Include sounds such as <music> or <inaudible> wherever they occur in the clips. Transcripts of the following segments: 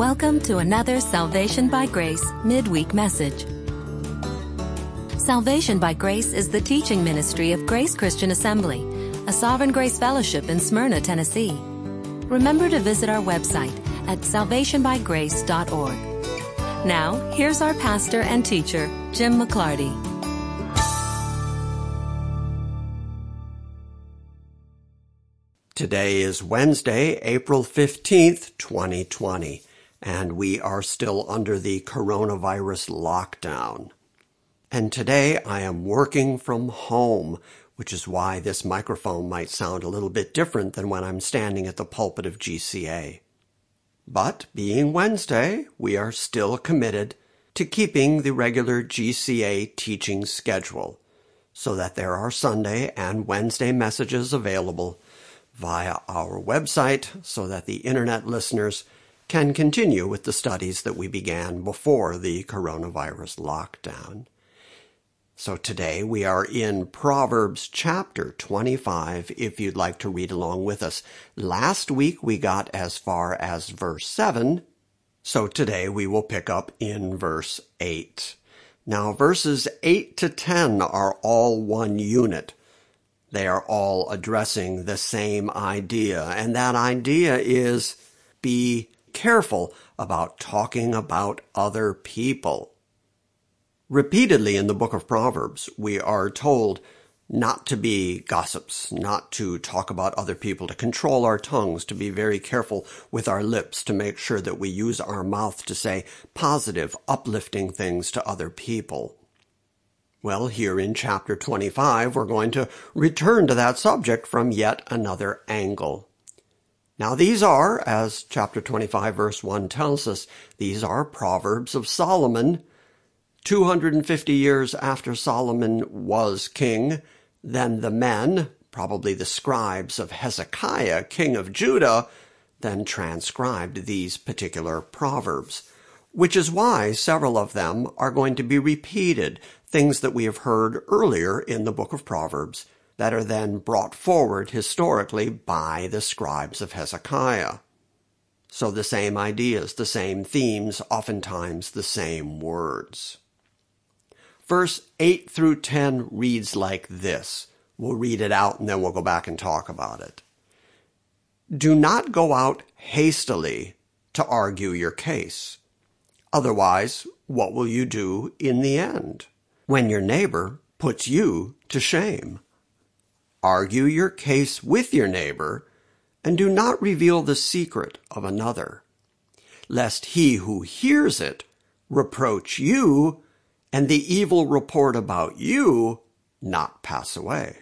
Welcome to another Salvation by Grace midweek message. Salvation by Grace is the teaching ministry of Grace Christian Assembly, a Sovereign Grace Fellowship in Smyrna, Tennessee. Remember to visit our website at salvationbygrace.org. Now, here's our pastor and teacher, Jim McClarty. Today is Wednesday, April 15th, 2020, and we are still under the coronavirus lockdown. And today I am working from home, which is why this microphone might sound a little bit different than when I'm standing at the pulpit of GCA. But being Wednesday, we are still committed to keeping the regular GCA teaching schedule so that there are Sunday and Wednesday messages available via our website so that the internet listeners can continue with the studies that we began before the coronavirus lockdown. So today we are in Proverbs chapter 25 if you'd like to read along with us. Last week we got as far as verse 7, so today we will pick up in verse 8. Now verses 8 to 10 are all one unit. They are all addressing the same idea, and that idea is be careful about talking about other people. Repeatedly in the book of Proverbs, we are told not to be gossips, not to talk about other people, to control our tongues, to be very careful with our lips, to make sure that we use our mouth to say positive, uplifting things to other people. Well, here in chapter 25, we're going to return to that subject from yet another angle. Now these are, as chapter 25 verse 1 tells us, these are Proverbs of Solomon. 250 years after Solomon was king, then the men, probably the scribes of Hezekiah, king of Judah, then transcribed these particular proverbs which is why several of them are going to be repeated, things that we have heard earlier in the book of Proverbs that are then brought forward historically by the scribes of Hezekiah. So the same ideas, the same themes, oftentimes the same words. Verse 8 through 10 reads like this. We'll read it out and then we'll go back and talk about it. Do not go out hastily to argue your case Otherwise, what will you do in the end when your neighbor puts you to shame? Argue your case with your neighbor and do not reveal the secret of another, lest he who hears it reproach you and the evil report about you not pass away.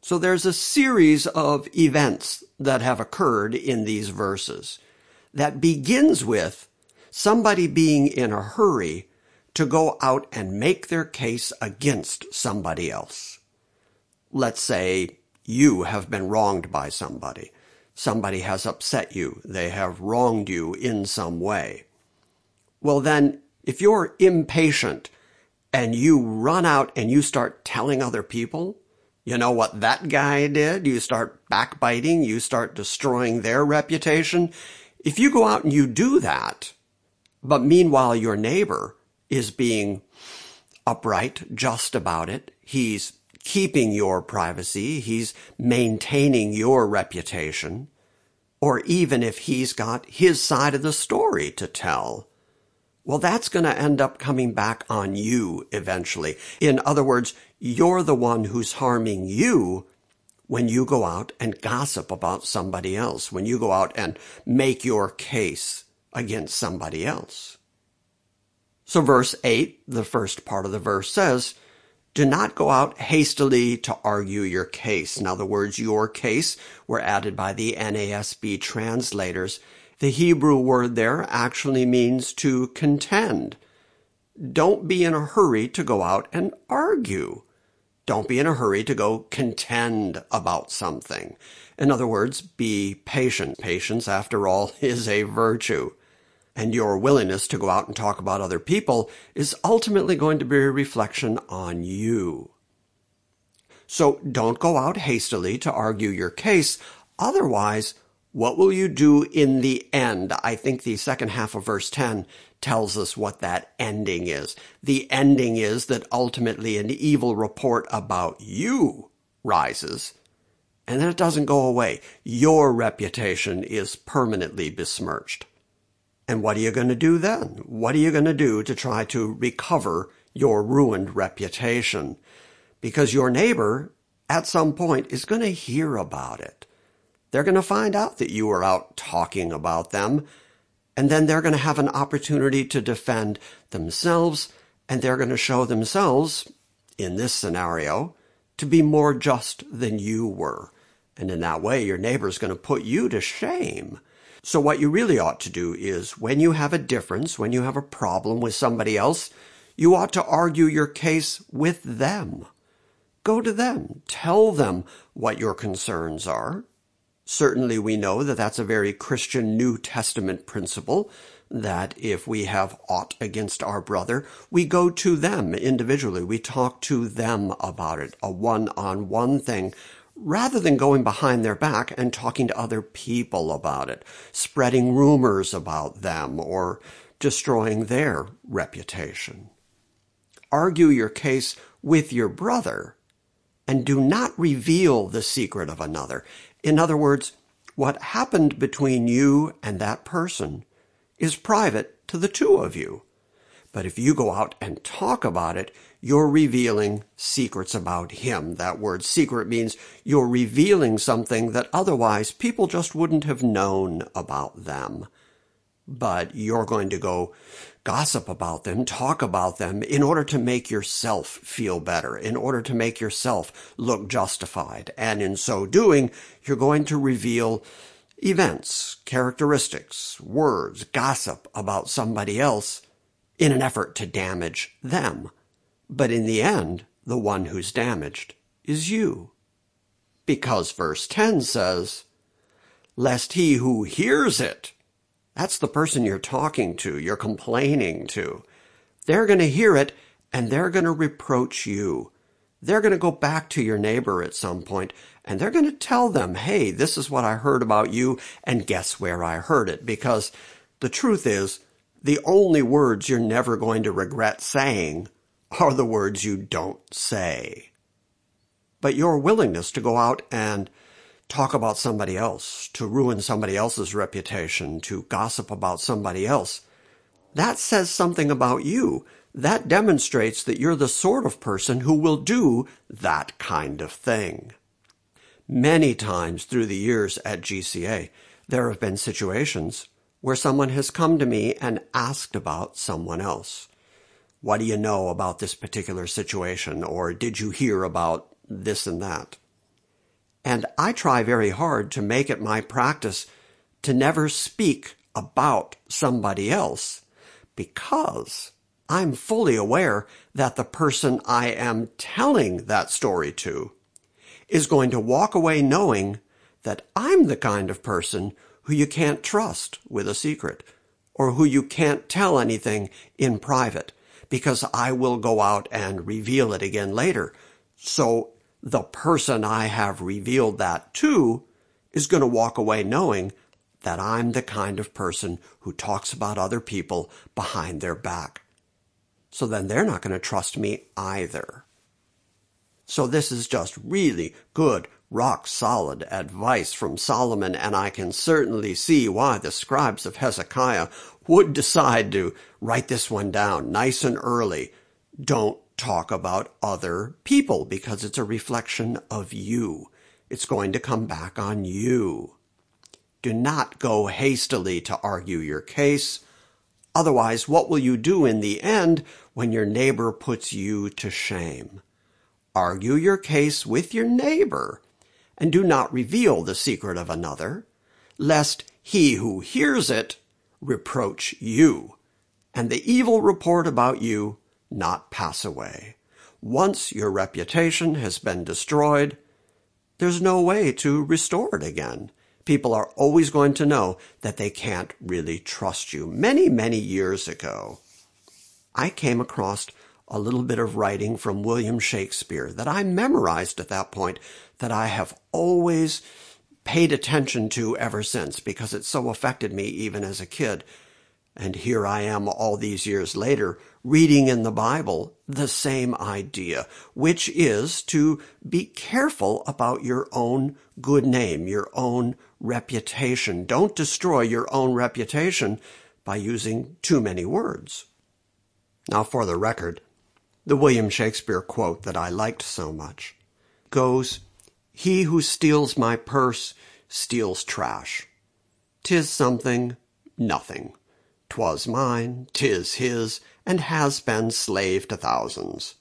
So there's a series of events that have occurred in these verses that begins with somebody being in a hurry to go out and make their case against somebody else. Let's say you have been wronged by somebody. Somebody has upset you. They have wronged you in some way. Well, then, if you're impatient and you run out and you start telling other people, you know what that guy did? You start backbiting. You start destroying their reputation. If you go out and you do that, but meanwhile, your neighbor is being upright, just about it. He's keeping your privacy. He's maintaining your reputation. Or even if he's got his side of the story to tell, well, that's going to end up coming back on you eventually. In other words, you're the one who's harming you when you go out and gossip about somebody else, when you go out and make your case against somebody else. So verse 8, the first part of the verse says, do not go out hastily to argue your case. In other words your case were added by the NASB translators. The Hebrew word there actually means to contend. Don't be in a hurry to go out and argue. Don't be in a hurry to go contend about something. In other words, be patient. Patience, after all, <laughs> is a virtue and your willingness to go out and talk about other people is ultimately going to be a reflection on you. So don't go out hastily to argue your case. Otherwise, What will you do in the end? I think the second half of verse 10 tells us what that ending is. The ending is that ultimately an evil report about you rises and then it doesn't go away. Your reputation is permanently besmirched. And what are you going to do then? What are you going to do to try to recover your ruined reputation? Because your neighbor at some point is going to hear about it. They're going to find out that you were out talking about them, and then they're going to have an opportunity to defend themselves, and they're going to show themselves, in this scenario, to be more just than you were. And in that way, your neighbor's going to put you to shame. So what you really ought to do is when you have a difference, when you have a problem with somebody else, you ought to argue your case with them. Go to them. Tell them what your concerns are. Certainly we know that that's a very Christian New Testament principle that if we have aught against our brother, we go to them individually. We talk to them about it, a one-on-one thing rather than going behind their back and talking to other people about it, spreading rumors about them or destroying their reputation. Argue your case with your brother and do not reveal the secret of another. In other words, what happened between you and that person is private to the two of you. But if you go out and talk about it, you're revealing secrets about him. That word secret means you're revealing something that otherwise people just wouldn't have known about them. But you're going to go gossip about them, talk about them in order to make yourself feel better, in order to make yourself look justified. And in so doing, you're going to reveal events, characteristics, words, gossip about somebody else in an effort to damage them. But in the end, the one who's damaged is you. Because verse 10 says, lest he who hears it, that's the person you're talking to, you're complaining to, they're going to hear it and they're going to reproach you. They're going to go back to your neighbor at some point and they're going to tell them, hey, this is what I heard about you and guess where I heard it. Because the truth is, the only words you're never going to regret saying are the words you don't say. But your willingness to go out and talk about somebody else, to ruin somebody else's reputation, to gossip about somebody else, that says something about you. That demonstrates that you're the sort of person who will do that kind of thing. Many times through the years at GCA, there have been situations where someone has come to me and asked about someone else. What do you know about this particular situation? Or did you hear about this and that? And I try very hard to make it my practice to never speak about somebody else because I'm fully aware that the person I am telling that story to is going to walk away knowing that I'm the kind of person who you can't trust with a secret or who you can't tell anything in private because I will go out and reveal it again later. So the person I have revealed that to is going to walk away knowing that I'm the kind of person who talks about other people behind their back. So then they're not going to trust me either. So this is just really good, rock solid advice from Solomon, and I can certainly see why the scribes of Hezekiah would decide to write this one down nice and early. Don't talk about other people because it's a reflection of you. It's going to come back on you. Do not go hastily to argue your case. Otherwise, what will you do in the end when your neighbor puts you to shame? Argue your case with your neighbor and do not reveal the secret of another, lest he who hears it reproach you, and the evil report about you not pass away. Once your reputation has been destroyed, there's no way to restore it again. People are always going to know that they can't really trust you. Many, many years ago, I came across a little bit of writing from William Shakespeare that I memorized at that point that I have always paid attention to ever since because it so affected me even as a kid. And here I am all these years later reading in the Bible the same idea, which is to be careful about your own good name, your own reputation. Don't destroy your own reputation by using too many words. Now, for the record, the William Shakespeare quote that I liked so much goes, He who steals my purse steals trash. Tis something, nothing. 'Twas mine, 'tis his, and has been slave to thousands.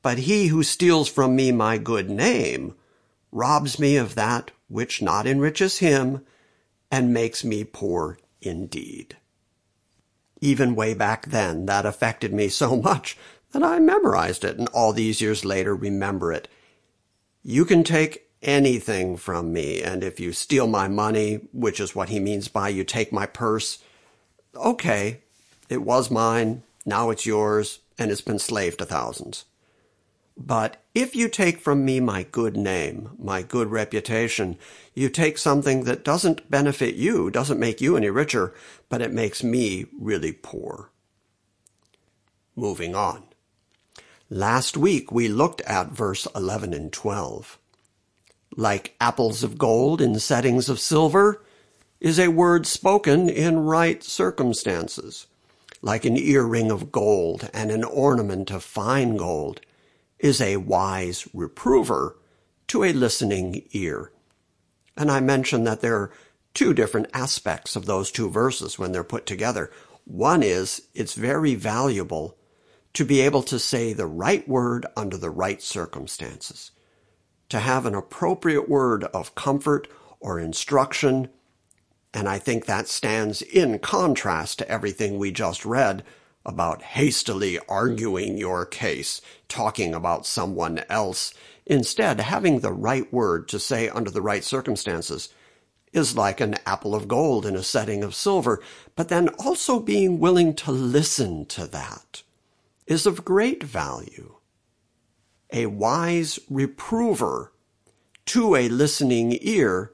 But he who steals from me my good name robs me of that which not enriches him and makes me poor indeed. Even way back then, that affected me so <laughs> much that I memorized it and all these years later remember it. You can take anything from me, and if you steal my money, which is what he means by you take my purse, okay, it was mine, now it's yours, and it's been slave to thousands. But if you take from me my good name, my good reputation, you take something that doesn't benefit you, doesn't make you any richer, but it makes me really poor. Moving on. Last week we looked at verse 11 and 12. Like apples of gold in settings of silver, is a word spoken in right circumstances, like an earring of gold and an ornament of fine gold, is a wise reprover to a listening ear. And I mentioned that there are two different aspects of those two verses when they're put together. One is it's very valuable to be able to say the right word under the right circumstances, to have an appropriate word of comfort or instruction and I think that stands in contrast to everything we just read about hastily arguing your case, talking about someone else. Instead, having the right word to say under the right circumstances is like an apple of gold in a setting of silver, but then also being willing to listen to that is of great value. A wise reprover to a listening ear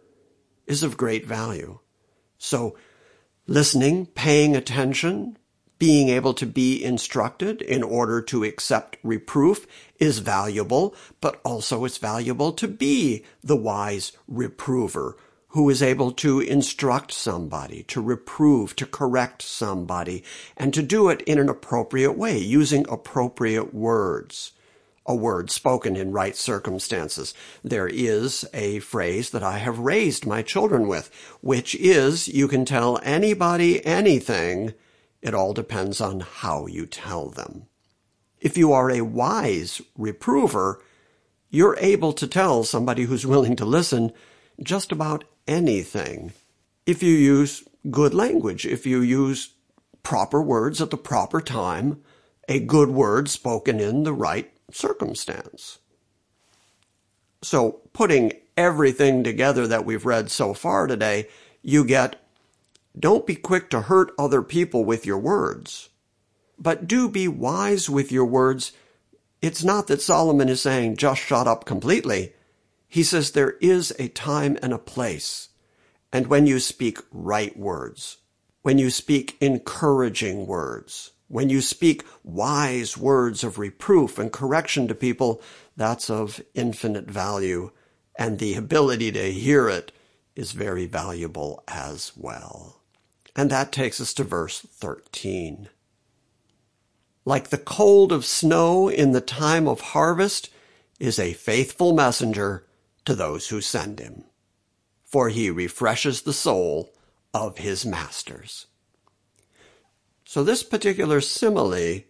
is of great value. So listening, paying attention, being able to be instructed in order to accept reproof is valuable, but also it's valuable to be the wise reprover who is able to instruct somebody, to reprove, to correct somebody, and to do it in an appropriate way, using appropriate words a word spoken in right circumstances. There is a phrase that I have raised my children with, which is you can tell anybody anything. It all depends on how you tell them. If you are a wise reprover, you're able to tell somebody who's willing to listen just about anything. If you use good language, if you use proper words at the proper time, a good word spoken in the right circumstance. So putting everything together that we've read so far today, you get don't be quick to hurt other people with your words, but do be wise with your words. It's not that Solomon is saying just shut up completely. He says there is a time and a place. And when you speak right words, when you speak encouraging words, when you speak wise words of reproof and correction to people, that's of infinite value, and the ability to hear it is very valuable as well. And that takes us to verse 13. Like the cold of snow in the time of harvest is a faithful messenger to those who send him, for he refreshes the soul of his masters. So this particular simile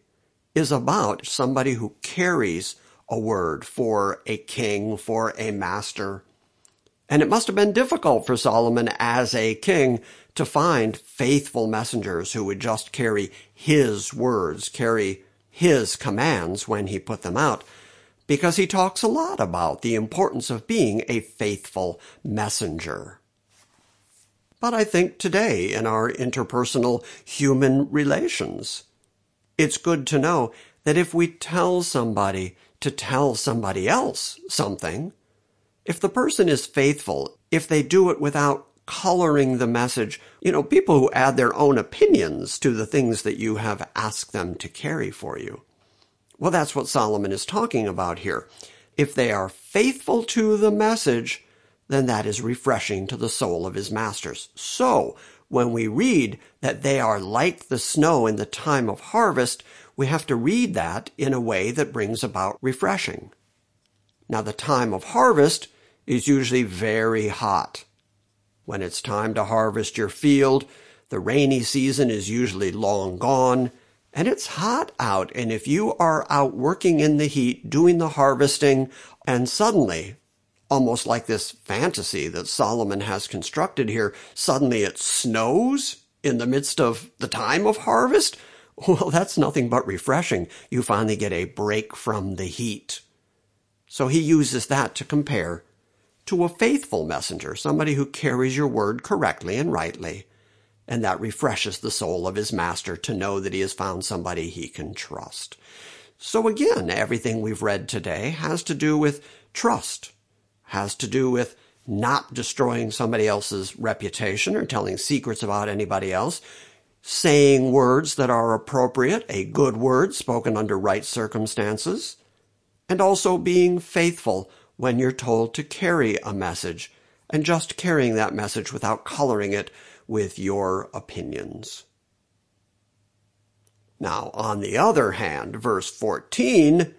is about somebody who carries a word for a king, for a master. And it must have been difficult for Solomon as a king to find faithful messengers who would just carry his words, carry his commands when he put them out, because he talks a lot about the importance of being a faithful messenger. But I think today in our interpersonal human relations, it's good to know that if we tell somebody to tell somebody else something, if the person is faithful if they do it without coloring the message, you know, people who add their own opinions to the things that you have asked them to carry for you. Well, that's what Solomon is talking about here. If they are faithful to the message, then that is refreshing to the soul of his masters. So, when we read that they are like the snow in the time of harvest, we have to read that in a way that brings about refreshing. Now, the time of harvest is usually very hot. When it's time to harvest your field, the rainy season is usually long gone, and it's hot out. And if you are out working in the heat, doing the harvesting, and suddenly, almost like this fantasy that Solomon has constructed here, suddenly it snows in the midst of the time of harvest, <laughs> well, that's nothing but refreshing. You finally get a break from the heat. So he uses that to compare to a faithful messenger, somebody who carries your word correctly and rightly. And that refreshes the soul of his master to know that he has found somebody he can trust. So again, everything we've read today has to do with trust, has to do with not destroying somebody else's reputation or telling secrets about anybody else, saying words that are appropriate, a good word spoken under right circumstances, and also being faithful when you're told to carry a message and just carrying that message without coloring it with your opinions. Now, on the other hand, verse 14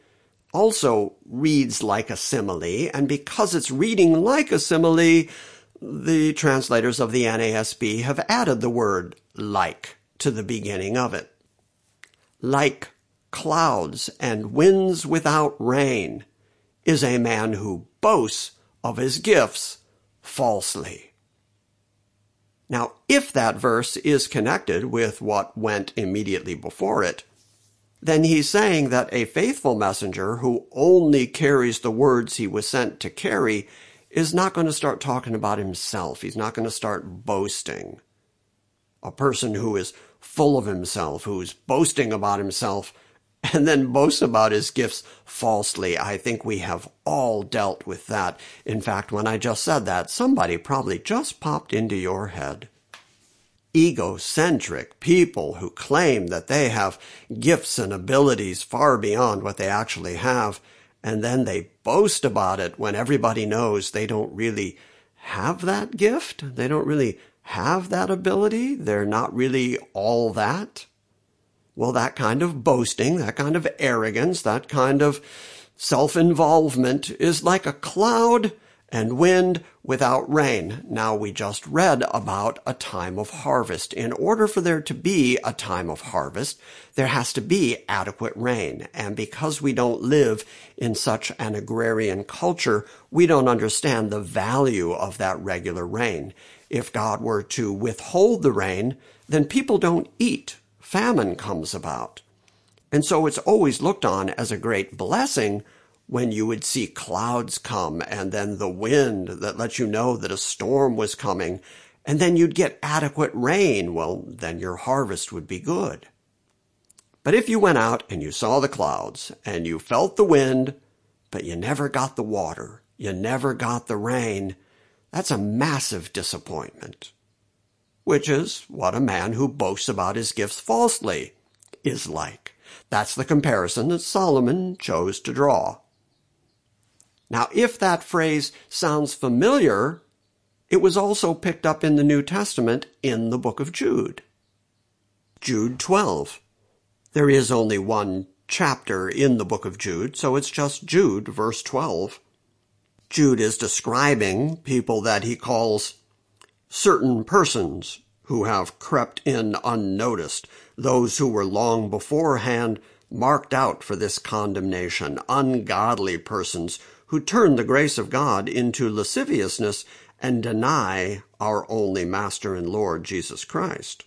also reads like a simile, and because it's reading like a simile, the translators of the NASB have added the word like to the beginning of it. Like clouds and winds without rain is a man who boasts of his gifts falsely. Now, if that verse is connected with what went immediately before it, then he's saying that a faithful messenger who only carries the words he was sent to carry is not going to start talking about himself. He's not going to start boasting. A person who is full of himself, who's boasting about himself, and then boasts about his gifts falsely. I think we have all dealt with that. In fact, when I just said that, somebody probably just popped into your head. Egocentric people who claim that they have gifts and abilities far beyond what they actually have, and then they boast about it when everybody knows they don't really have that gift. They don't really have that ability. They're not really all that. Well, that kind of boasting, that kind of arrogance, that kind of self-involvement is like a cloud and wind without rain. Now we just read about a time of harvest. In order for there to be a time of harvest, there has to be adequate rain. And because we don't live in such an agrarian culture, we don't understand the value of that regular rain. If God were to withhold the rain, then people don't eat famine comes about. And so it's always looked on as a great blessing when you would see clouds come and then the wind that lets you know that a storm was coming and then you'd get adequate rain. Well, then your harvest would be good. But if you went out and you saw the clouds and you felt the wind, but you never got the water, you never got the rain, that's a massive disappointment which is what a man who boasts about his gifts falsely is like. That's the comparison that Solomon chose to draw. Now, if that phrase sounds familiar, it was also picked up in the New Testament in the book of Jude. Jude 12. There is only one chapter in the book of Jude, so it's just Jude, verse 12. Jude is describing people that he calls certain persons who have crept in unnoticed, those who were long beforehand marked out for this condemnation, ungodly persons who turn the grace of God into lasciviousness and deny our only Master and Lord Jesus Christ.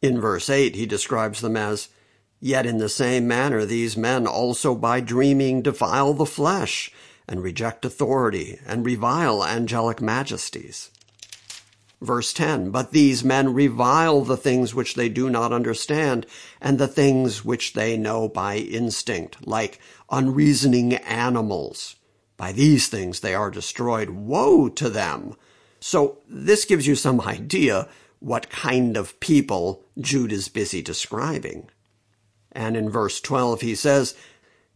In verse 8, he describes them as, Yet in the same manner these men also by dreaming defile the flesh, and reject authority, and revile angelic majesties. Verse 10, But these men revile the things which they do not understand, and the things which they know by instinct, like unreasoning animals, By these things they are destroyed. Woe to them! So this gives you some idea what kind of people Jude is busy describing. And in verse 12 he says,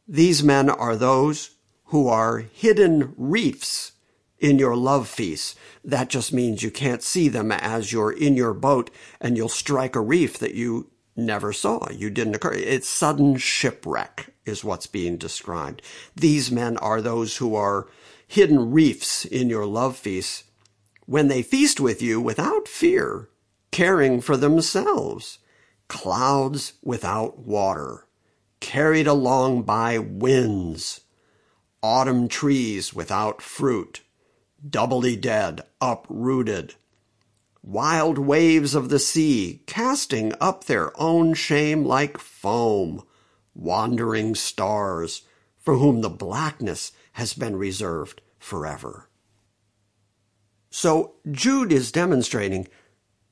These men are those who are hidden reefs in your love feasts. That just means you can't see them as you're in your boat and you'll strike a reef that you never saw. You didn't occur. It's sudden shipwreck is what's being described. These men are those who are hidden reefs in your love feasts when they feast with you without fear, caring for themselves, clouds without water, carried along by winds, autumn trees without fruit, doubly dead, uprooted, wild waves of the sea casting up their own shame like foam, wandering stars for whom the blackness has been reserved forever. So Jude is demonstrating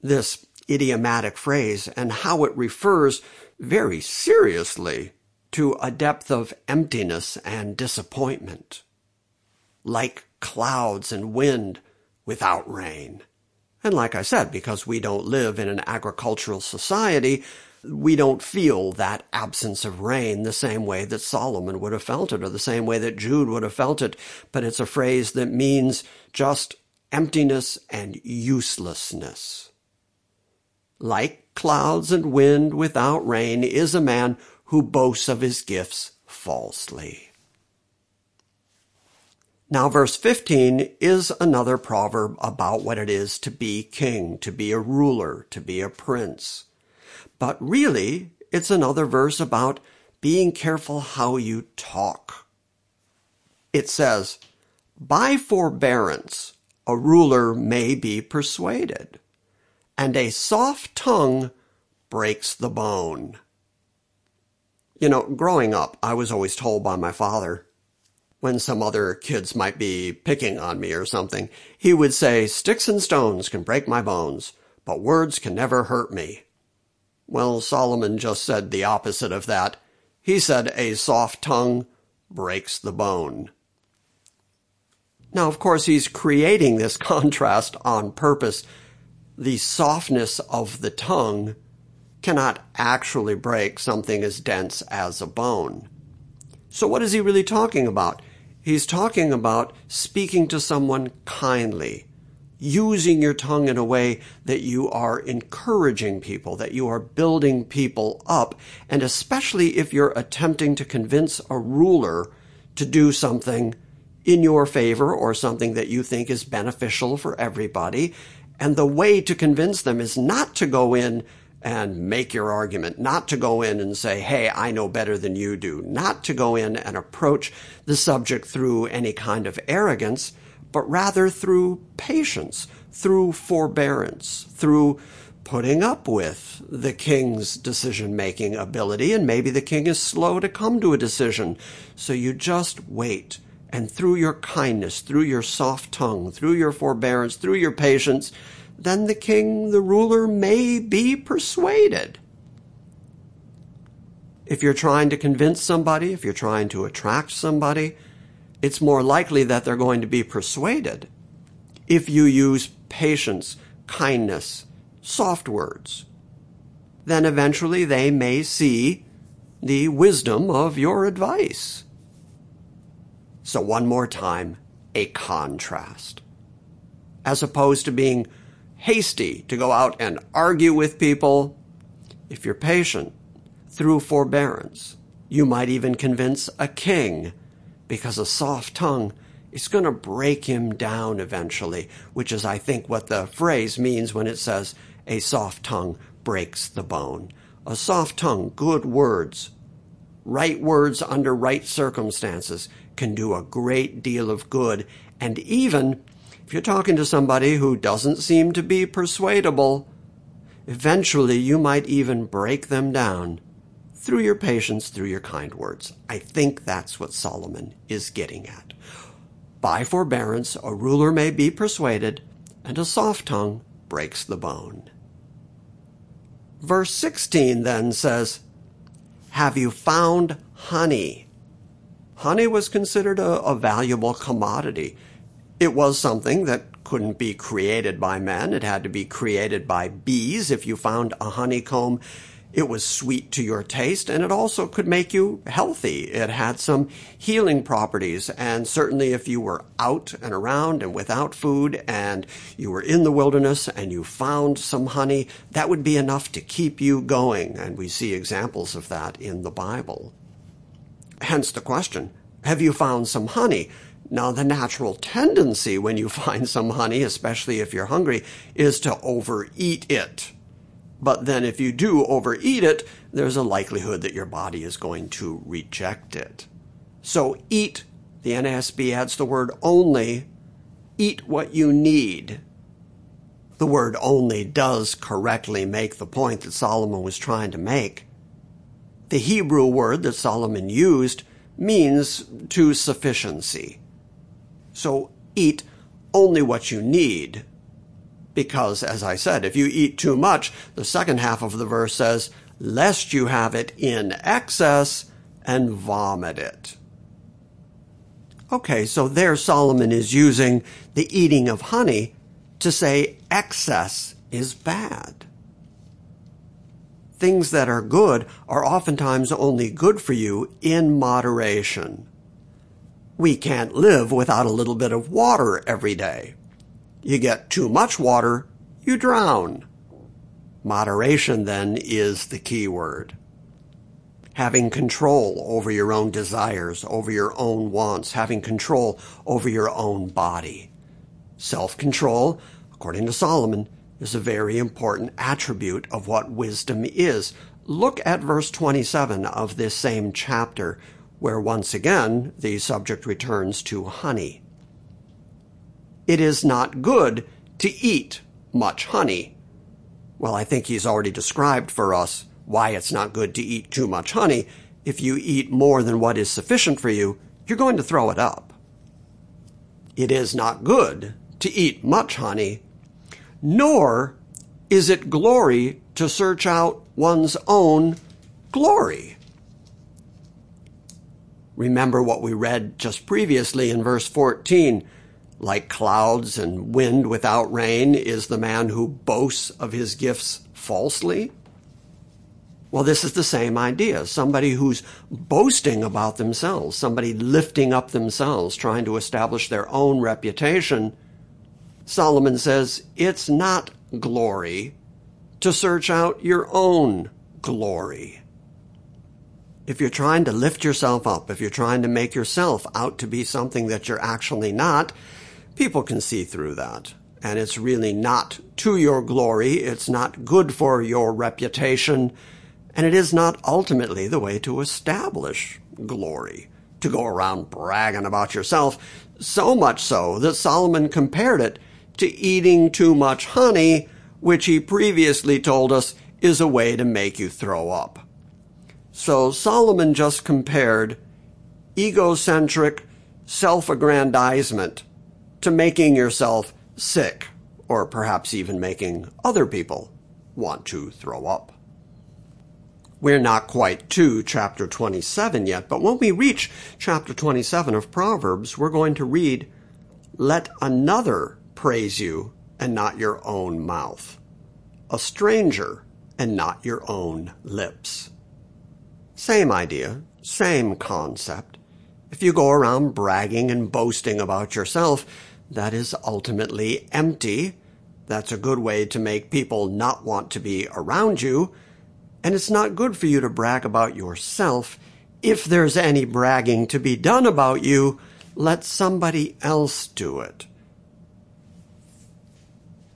this idiomatic phrase and how it refers very seriously to a depth of emptiness and disappointment, like clouds and wind without rain. And like I said, because we don't live in an agricultural society, we don't feel that absence of rain the same way that Solomon would have felt it or the same way that Jude would have felt it. But it's a phrase that means just emptiness and uselessness. Like clouds and wind without rain is a man who boasts of his gifts falsely. Now, verse 15 is another proverb about what it is to be king, to be a ruler, to be a prince. But really, it's another verse about being careful how you talk. It says, By forbearance, a ruler may be persuaded, and a soft tongue breaks the bone. You know, growing up, I was always told by my father, when some other kids might be picking on me or something, he would say, Sticks and stones can break my bones, but words can never hurt me. Well, Solomon just said the opposite of that. He said, A soft tongue breaks the bone. Now, of course, he's creating this <laughs> contrast on purpose. The softness of the tongue cannot actually break something as dense as a bone. So what is he really talking about? He's talking about speaking to someone kindly, using your tongue in a way that you are encouraging people, that you are building people up, and especially if you're attempting to convince a ruler to do something in your favor or something that you think is beneficial for everybody. And the way to convince them is not to go in and make your argument, not to go in and say, hey, I know better than you do, not to go in and approach the subject through any kind of arrogance, but rather through patience, through forbearance, through putting up with the king's decision making ability. And maybe the king is slow to come to a decision. So you just wait and through your kindness, through your soft tongue, through your forbearance, through your patience, then the king, the ruler, may be persuaded. If you're trying to convince somebody, if you're trying to attract somebody, it's more likely that they're going to be persuaded if you use patience, kindness, soft words. Then eventually they may see the wisdom of your advice. So one more time, a contrast. As opposed to being hasty to go out and argue with people, if you're patient through forbearance, you might even convince a king because a soft tongue is going to break him down eventually, which is, I think, what the phrase means when it says a soft tongue breaks the bone. A soft tongue, good words, right words under right circumstances can do a great deal of good. And even you're talking to somebody who doesn't seem to be persuadable, eventually you might even break them down through your patience, through your kind words. I think that's what Solomon is getting at. By forbearance, a ruler may be persuaded, and a soft tongue breaks the bone. Verse 16 then says, Have you found honey? honey was considered a, a valuable commodity. It was something that couldn't be created by men. It had to be created by bees. If you found a honeycomb, it was sweet to your taste and it also could make you healthy. It had some healing properties. And certainly if you were out and around and without food and you were in the wilderness and you found some honey, that would be enough to keep you going. And we see examples of that in the Bible. Hence the question, have you found some honey? Now, the natural tendency when you <laughs> find some honey, especially if you're hungry, is to overeat it. But then if you do overeat it, there's a likelihood that your body is going to reject it. So eat, the NASB adds the word only, eat what you need. The word only does correctly make the point that Solomon was trying to make. The Hebrew word that Solomon used means to sufficiency. So eat only what you need. Because, as I said, if you eat too much, the second half of the verse says, lest you have it in excess and vomit it. Okay, so there Solomon is using the eating of honey to say excess is bad things that are good are oftentimes only good for you in moderation. We can't live without a little bit of water every day. You get too much water, you drown. Moderation then is the key word. Having control over your own desires, over your own wants, having control over your own body. Self-control, according to Solomon, is a very important attribute of what wisdom is. Look at verse 27 of this same chapter, where once again the subject returns to honey. It is not good to eat much honey. Well, I think he's already described for us why it's not good to eat too much honey. If you eat more than what is sufficient for you, you're going to throw it up. It is not good to eat much honey nor is it glory to search out one's own glory. Remember what we read just previously in verse 14. Like clouds and wind without rain is the man who boasts of his gifts falsely. Well, this is the same idea. Somebody who's boasting about themselves, somebody lifting up themselves, trying to establish their own reputation Solomon says it's not glory to search out your own glory. If you're trying to lift yourself up, if you're trying to make yourself out to be something that you're actually not, people can see through that. And it's really not to your glory. It's not good for your reputation. And it is not ultimately the way to establish glory. To go around bragging about yourself, so much so that Solomon compared it to eating too much honey, which he previously told us is a way to make you throw up. So Solomon just compared egocentric self-aggrandizement to making yourself sick, or perhaps even making other people want to throw up. We're not quite to chapter 27 yet, but when we reach chapter 27 of Proverbs, we're going to read, Let another praise you and not your own mouth, a stranger and not your own lips. Same idea, same concept. If you go around bragging and boasting about yourself, that is ultimately empty. That's a good way to make people not want to be around you. And it's not good for you to brag about yourself. If there's any bragging to be done about you, let somebody else do it.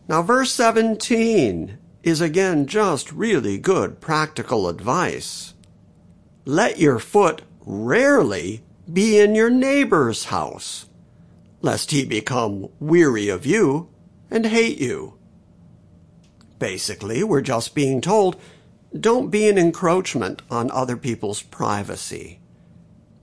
Now, verse 17 is again just really good practical advice. Let your foot rarely be in your neighbor's house, lest he become weary of you and hate you. Basically, we're just being told, don't be an encroachment on other people's privacy.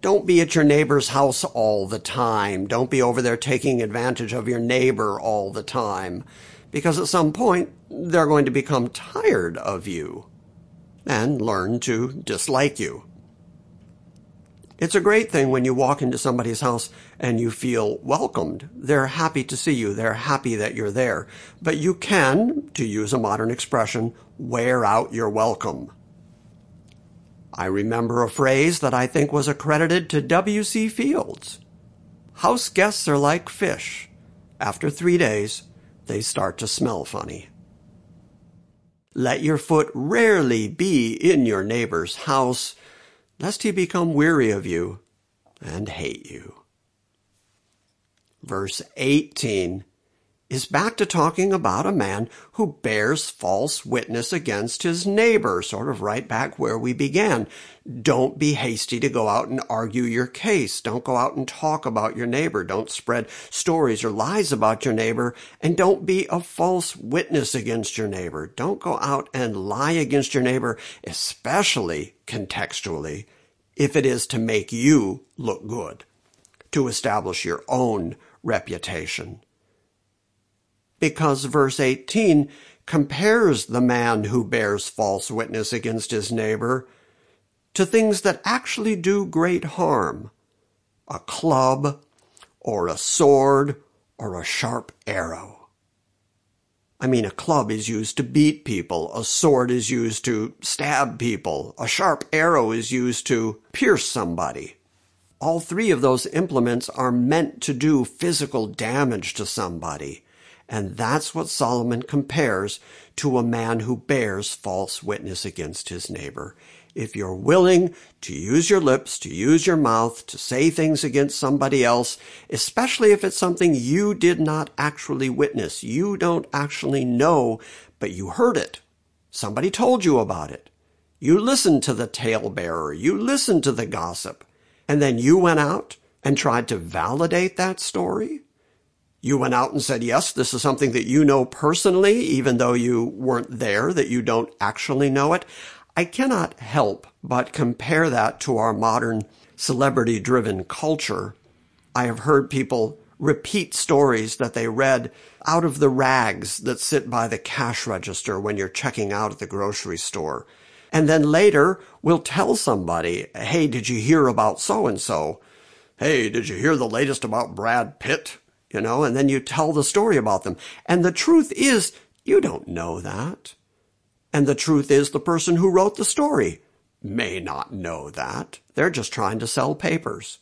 Don't be at your neighbor's house all the time. Don't be over there taking advantage of your neighbor all the time because at some point they're going to become tired of you and learn to dislike you. It's a great thing when you walk into somebody's house and you feel welcomed. They're happy to see you. They're happy that you're there. But you can, to use a modern expression, wear out your welcome. I remember a phrase that I think was accredited to W.C. Fields. House guests are like fish. After three days, they start to smell funny. Let your foot rarely be in your neighbor's house lest he become weary of you and hate you. Verse 18 is back to talking about a man who bears false witness against his neighbor, sort of right back where we began. Don't be hasty to go out and argue your case. Don't go out and talk about your neighbor. Don't spread stories or lies about your neighbor. And don't be a false witness against your neighbor. Don't go out and lie against your neighbor, especially contextually, if it is to make you look good, to establish your own reputation. Because verse 18 compares the man who bears false witness against his neighbor to things that actually do great harm. A club, or a sword, or a sharp arrow. I mean, a club is used to beat people. A sword is used to stab people. A sharp arrow is used to pierce somebody. All three of those implements are meant to do physical damage to somebody. And that's what Solomon compares to a man who bears false witness against his neighbor if you're willing to use your lips, to use your mouth, to say things against somebody else, especially if it's something you did not actually witness, you don't actually know, but you heard it. Somebody told you about it. You listened to the talebearer. You listened to the gossip. And then you went out and tried to validate that story. You went out and said, yes, this is something that you know personally, even though you weren't there, that you don't actually know it. I cannot help but compare that to our modern celebrity driven culture. I have heard people repeat stories that they read out of the rags that sit by the cash register when you're checking out at the grocery store. And then later we'll tell somebody, hey, did you hear about so and so? Hey, did you hear the latest about Brad Pitt? You know, and then you tell the story about them. And the truth is, you don't know that. And the truth is the person who wrote the story may not know that. They're just trying to sell papers.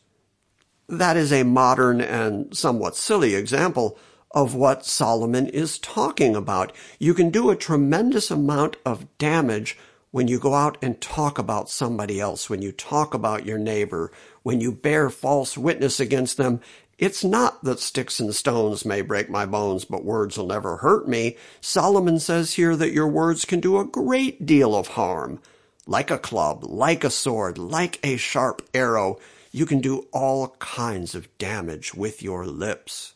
That is a modern and somewhat silly example of what Solomon is talking about. You can do a tremendous amount of damage when you go out and talk about somebody else, when you talk about your neighbor, when you bear false witness against them it's not that sticks and stones may break my bones, but words will never hurt me. Solomon says here that your words can do a great deal of harm. Like a club, like a sword, like a sharp arrow, you can do all kinds of damage with your lips.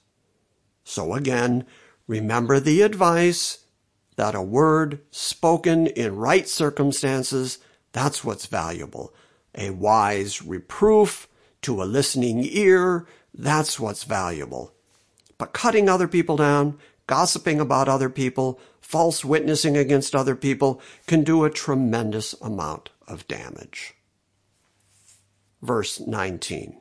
So again, remember the advice that a word spoken in right circumstances, that's what's valuable. A wise reproof to a listening ear, that's what's valuable. But cutting other people down, gossiping about other people, false witnessing against other people can do a tremendous amount of damage. Verse 19.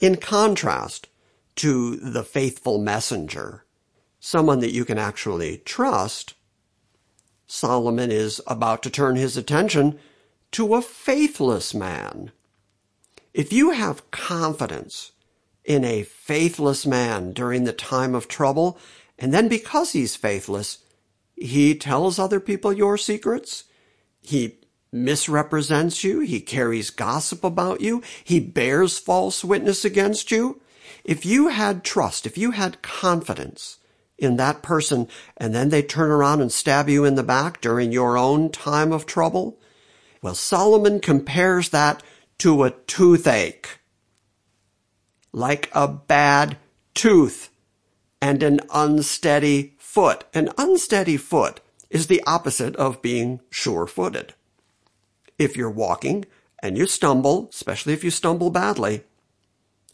In contrast to the faithful messenger, someone that you can actually trust, Solomon is about to turn his attention to a faithless man if you have confidence in a faithless man during the time of trouble, and then because he's faithless, he tells other people your secrets, he misrepresents you, he carries gossip about you, he bears false witness against you. If you had trust, if you had confidence in that person, and then they turn around and stab you in the back during your own time of trouble, well, Solomon compares that to a toothache, like a bad tooth and an unsteady foot. An unsteady foot is the opposite of being sure-footed. If you're walking and you stumble, especially if you stumble badly,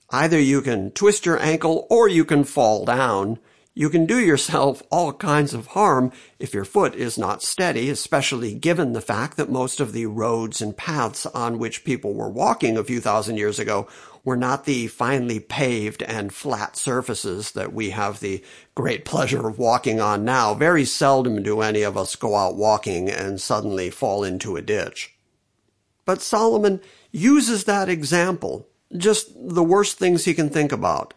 either you can twist your ankle or you can fall down. You can do yourself all kinds of harm if your foot is not steady, especially given the fact that most of the roads and paths on which people were walking a few thousand years ago were not the finely paved and flat surfaces that we have the great pleasure of walking on now. Very seldom do any of us go out walking and suddenly fall into a ditch. But Solomon uses that example, just the worst things he can think about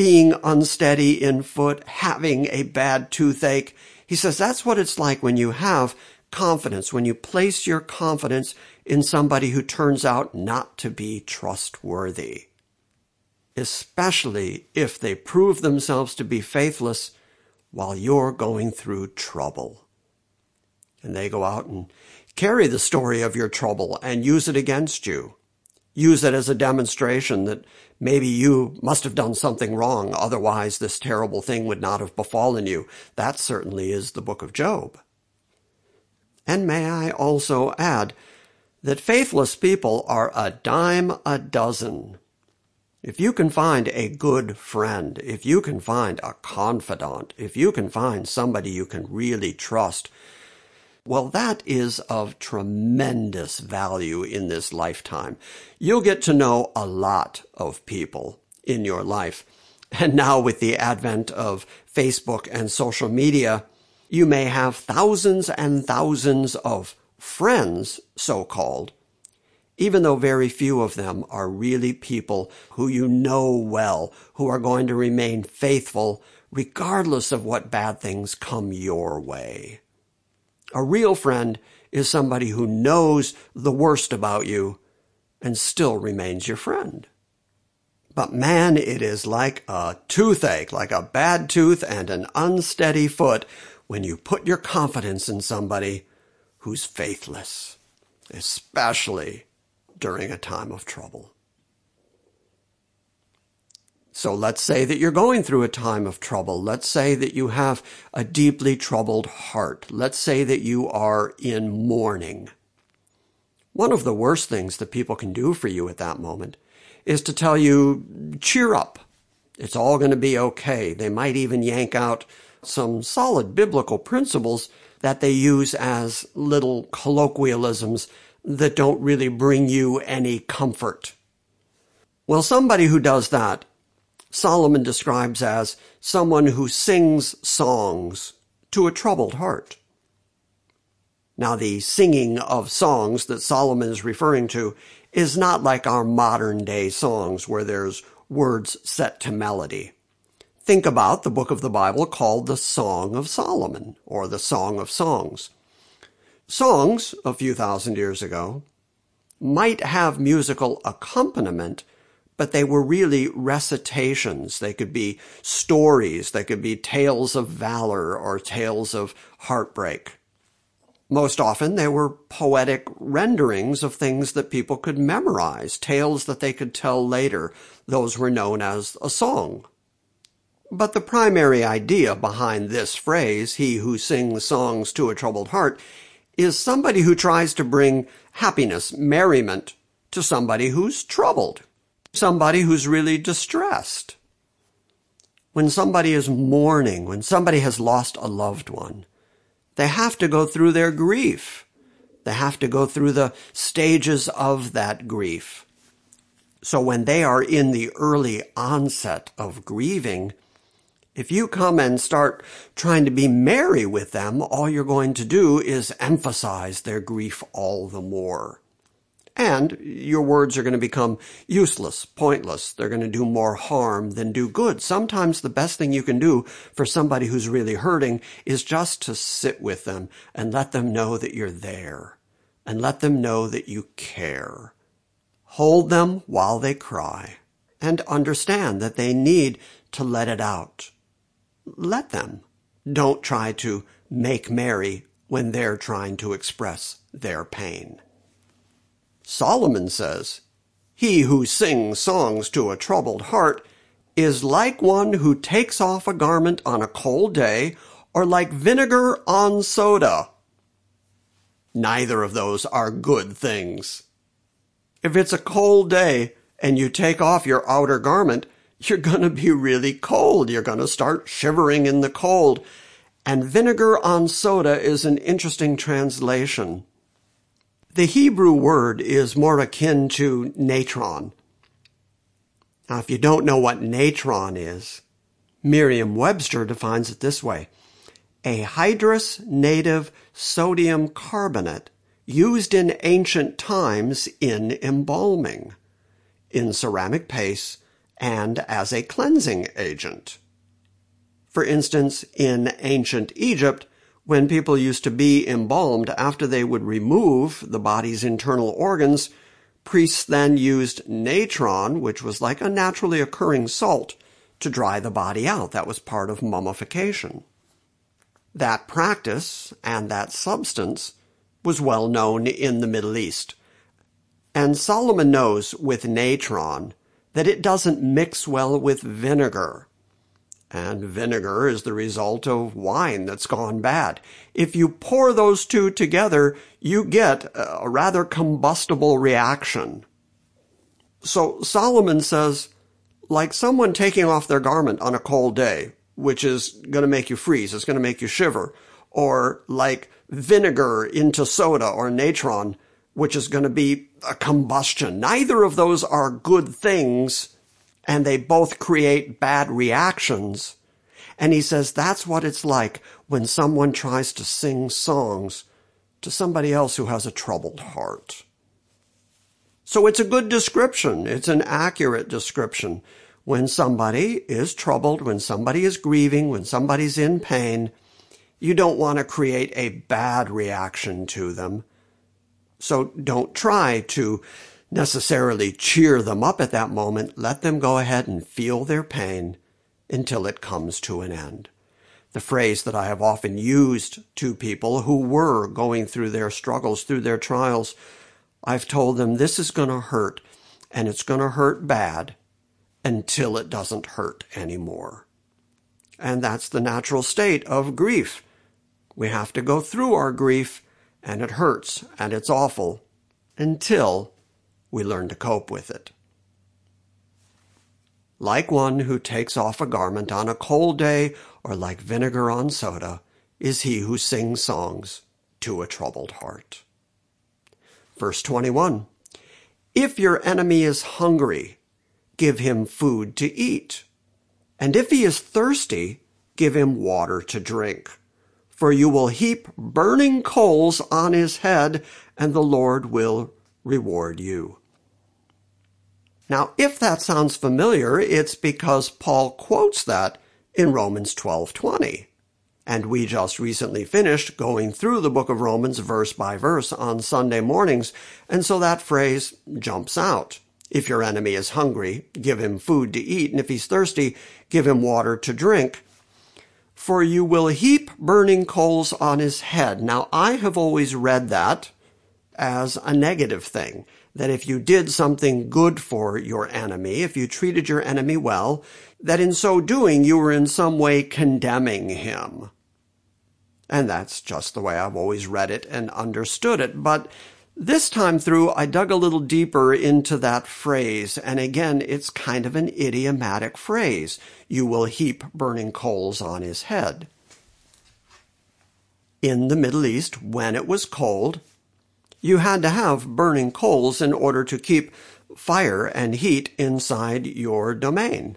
being unsteady in foot, having a bad toothache. He says that's what it's like when you have confidence, when you place your confidence in somebody who turns out not to be trustworthy. Especially if they prove themselves to be faithless while you're going through trouble. And they go out and carry the story of your trouble and use it against you use it as a demonstration that maybe you must have done something wrong. Otherwise, this terrible thing would not have befallen you. That certainly is the book of Job. And may I also add that faithless people are a dime a dozen. If you can find a good friend, if you can find a confidant, if you can find somebody you can really trust, well, that is of tremendous value in this lifetime. You'll get to know a lot of people in your life. And now with the advent of Facebook and social media, you may have thousands and thousands of friends, so called, even though very few of them are really people who you know well, who are going to remain faithful regardless of what bad things come your way. A real friend is somebody who knows the worst about you and still remains your friend. But man, it is like a toothache, like a bad tooth and an unsteady foot when you put your confidence in somebody who's faithless, especially during a time of trouble. So let's say that you're going through a time of trouble. Let's say that you have a deeply troubled heart. Let's say that you are in mourning. One of the worst things that people can do for you at that moment is to tell you, cheer up. It's all going to be okay. They might even yank out some solid biblical principles that they use as little colloquialisms that don't really bring you any comfort. Well, somebody who does that Solomon describes as someone who sings songs to a troubled heart. Now, the singing of songs that Solomon is referring to is not like our modern day songs where there's words set to melody. Think about the book of the Bible called the Song of Solomon or the Song of Songs. Songs, a few thousand years ago, might have musical accompaniment, but they were really recitations. They could be stories. They could be tales of valor or tales of heartbreak. Most often they were poetic renderings of things that people could memorize, tales that they could tell later. Those were known as a song. But the primary idea behind this phrase, he who sings songs to a troubled heart, is somebody who tries to bring happiness, merriment to somebody who's troubled somebody who's really distressed. When somebody is mourning, when somebody has lost a loved one, they have to go through their grief. They have to go through the stages of that grief. So when they are in the early onset of grieving, if you come and start trying to be merry with them, all you're going to do is emphasize their grief all the more. And your words are going to become useless, pointless. They're going to do more harm than do good. Sometimes the best thing you can do for somebody who's really hurting is just to sit with them and let them know that you're there and let them know that you care. Hold them while they cry and understand that they need to let it out. Let them. Don't try to make merry when they're trying to express their pain. Solomon says, He who sings songs to a troubled heart is like one who takes off a garment on a cold day or like vinegar on soda. Neither of those are good things. If it's a cold day and you take off your outer garment, you're going to be really cold. You're going to start shivering in the cold. And vinegar on soda is an interesting translation. The Hebrew word is more akin to natron. Now, if you don't know what natron is, Merriam-Webster defines it this way. A hydrous native sodium carbonate used in ancient times in embalming, in ceramic paste, and as a cleansing agent. For instance, in ancient Egypt, when people used to be embalmed after they would remove the body's internal organs, priests then used natron, which was like a naturally occurring salt, to dry the body out. That was part of mummification. That practice and that substance was well known in the Middle East. And Solomon knows with natron that it doesn't mix well with vinegar and vinegar is the result of wine that's gone bad. If you pour those two together, you get a rather combustible reaction. So Solomon says, like someone taking off their garment on a cold day, which is going to make you freeze, it's going to make you shiver, or like vinegar into soda or natron, which is going to be a combustion. Neither of those are good things and they both create bad reactions. And he says that's what it's like when someone tries to sing songs to somebody else who has a troubled heart. So it's a good description. It's an accurate description. When somebody is troubled, when somebody is grieving, when somebody's in pain, you don't want to create a bad reaction to them. So don't try to necessarily cheer them up at that moment. Let them go ahead and feel their pain until it comes to an end. The phrase that I have often used to people who were going through their struggles, through their trials, I've told them this is going to hurt and it's going to hurt bad until it doesn't hurt anymore. And that's the natural state of grief. We have to go through our grief and it hurts and it's awful until we learn to cope with it. Like one who takes off a garment on a cold day, or like vinegar on soda, is he who sings songs to a troubled heart. Verse 21 If your enemy is hungry, give him food to eat. And if he is thirsty, give him water to drink. For you will heap burning coals on his head, and the Lord will reward you. Now, if that sounds familiar, it's because Paul quotes that in Romans 12:20. And we just recently finished going through the book of Romans verse by verse on Sunday mornings, and so that phrase jumps out. If your enemy is hungry, give him food to eat, and if he's thirsty, give him water to drink. For you will heap burning coals on his head. Now, I have always read that as a negative thing that if you did something good for your enemy, if you treated your enemy well, that in so doing you were in some way condemning him. And that's just the way I've always read it and understood it. But this time through, I dug a little deeper into that phrase. And again, it's kind of an idiomatic phrase. You will heap burning coals on his head. In the Middle East, when it was cold, you had to have burning coals in order to keep fire and heat inside your domain.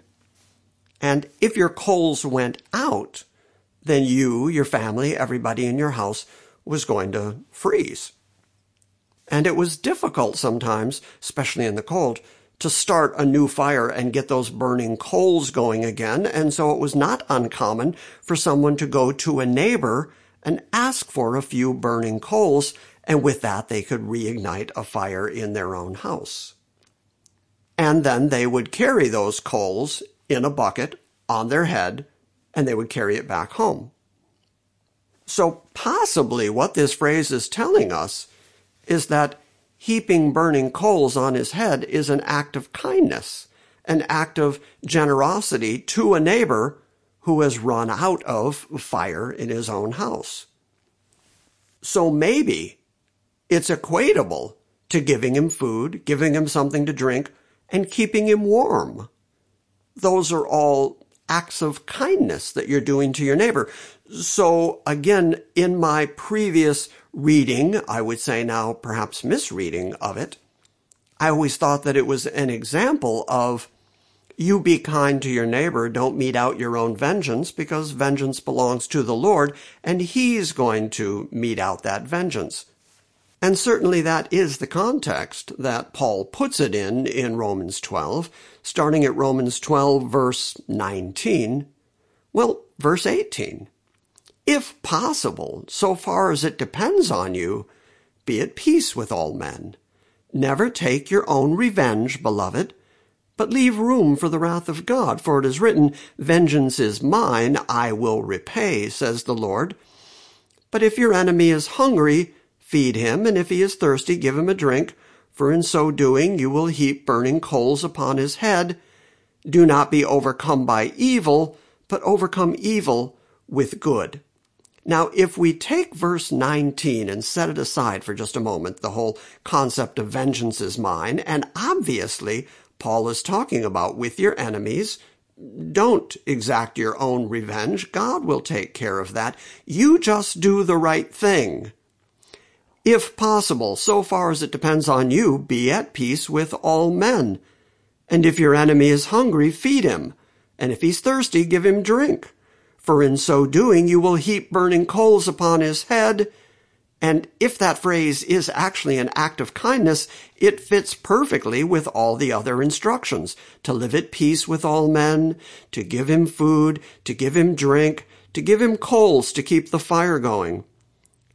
And if your coals went out, then you, your family, everybody in your house was going to freeze. And it was difficult sometimes, especially in the cold, to start a new fire and get those burning coals going again. And so it was not uncommon for someone to go to a neighbor and ask for a few burning coals and with that they could reignite a fire in their own house. And then they would carry those coals in a bucket on their head, and they would carry it back home. So possibly what this phrase is telling us is that heaping burning coals on his head is an act of kindness, an act of generosity to a neighbor who has run out of fire in his own house. So maybe it's equatable to giving him food, giving him something to drink, and keeping him warm. those are all acts of kindness that you're doing to your neighbor. So again, in my previous reading, I would say now perhaps misreading of it, I always thought that it was an example of you be kind to your neighbor, don't mete out your own vengeance because vengeance belongs to the Lord and he's going to mete out that vengeance. And certainly that is the context that Paul puts it in in Romans 12, starting at Romans 12 verse 19. Well, verse 18. If possible, so far as it depends on you, be at peace with all men. Never take your own revenge, beloved, but leave room for the wrath of God, for it is written, Vengeance is mine, I will repay, says the Lord. But if your enemy is hungry, Feed him, and if he is thirsty, give him a drink, for in so doing you will heap burning coals upon his head. Do not be overcome by evil, but overcome evil with good. Now, if we take verse 19 and set it aside for just a moment, the whole concept of vengeance is mine, and obviously Paul is talking about with your enemies, don't exact your own revenge. God will take care of that. You just do the right thing. If possible, so far as it depends on you, be at peace with all men. And if your enemy is hungry, feed him. And if he's thirsty, give him drink. For in so doing, you will heap burning coals upon his head. And if that phrase is actually an act of kindness, it fits perfectly with all the other instructions. To live at peace with all men, to give him food, to give him drink, to give him coals to keep the fire going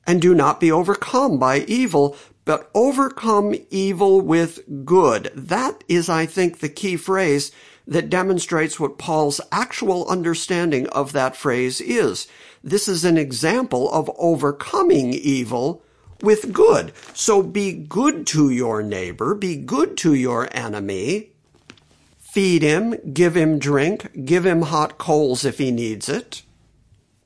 and do not be overcome by evil, but overcome evil with good. That is, I think, the key phrase that demonstrates what Paul's actual understanding of that phrase is. This is an example of overcoming evil with good. So be good to your neighbor, be good to your enemy, feed him, give him drink, give him hot coals if he needs it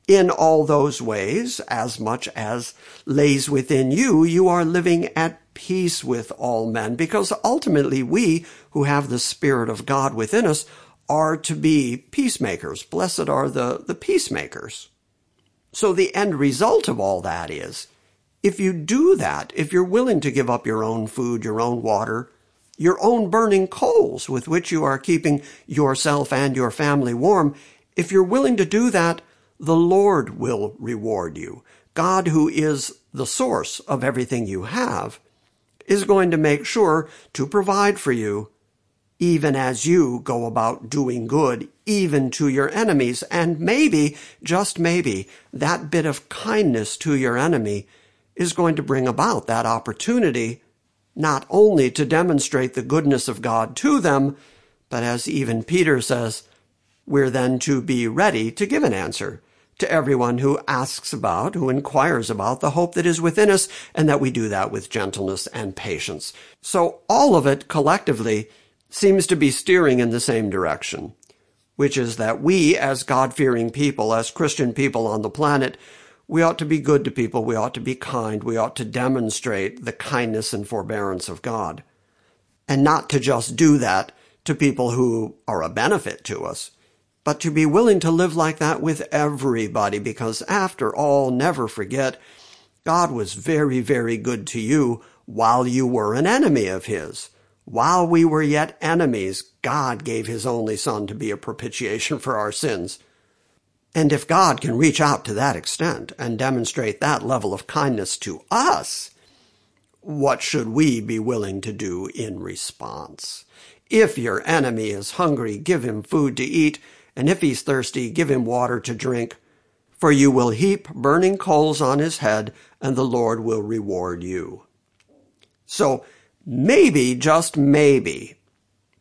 in all those ways, as much as lays within you, you are living at peace with all men, because ultimately we who have the Spirit of God within us are to be peacemakers. Blessed are the, the peacemakers. So the end result of all that is, if you do that, if you're willing to give up your own food, your own water, your own burning coals with which you are keeping yourself and your family warm, if you're willing to do that, the Lord will reward you. God, who is the source of everything you have, is going to make sure to provide for you even as you go about doing good, even to your enemies. And maybe, just maybe, that bit of kindness to your enemy is going to bring about that opportunity not only to demonstrate the goodness of God to them, but as even Peter says, we're then to be ready to give an answer to everyone who asks about, who inquires about the hope that is within us, and that we do that with gentleness and patience. So all of it collectively seems to be steering in the same direction, which is that we, as God-fearing people, as Christian people on the planet, we ought to be good to people, we ought to be kind, we ought to demonstrate the kindness and forbearance of God. And not to just do that to people who are a benefit to us, but to be willing to live like that with everybody, because after all, never forget, God was very, very good to you while you were an enemy of His. While we were yet enemies, God gave His only Son to be a propitiation for our sins. And if God can reach out to that extent and demonstrate that level of kindness to us, what should we be willing to do in response? If your enemy is hungry, give him food to eat and if he's thirsty, give him water to drink. For you will heap burning coals on his head, and the Lord will reward you. So maybe, just maybe,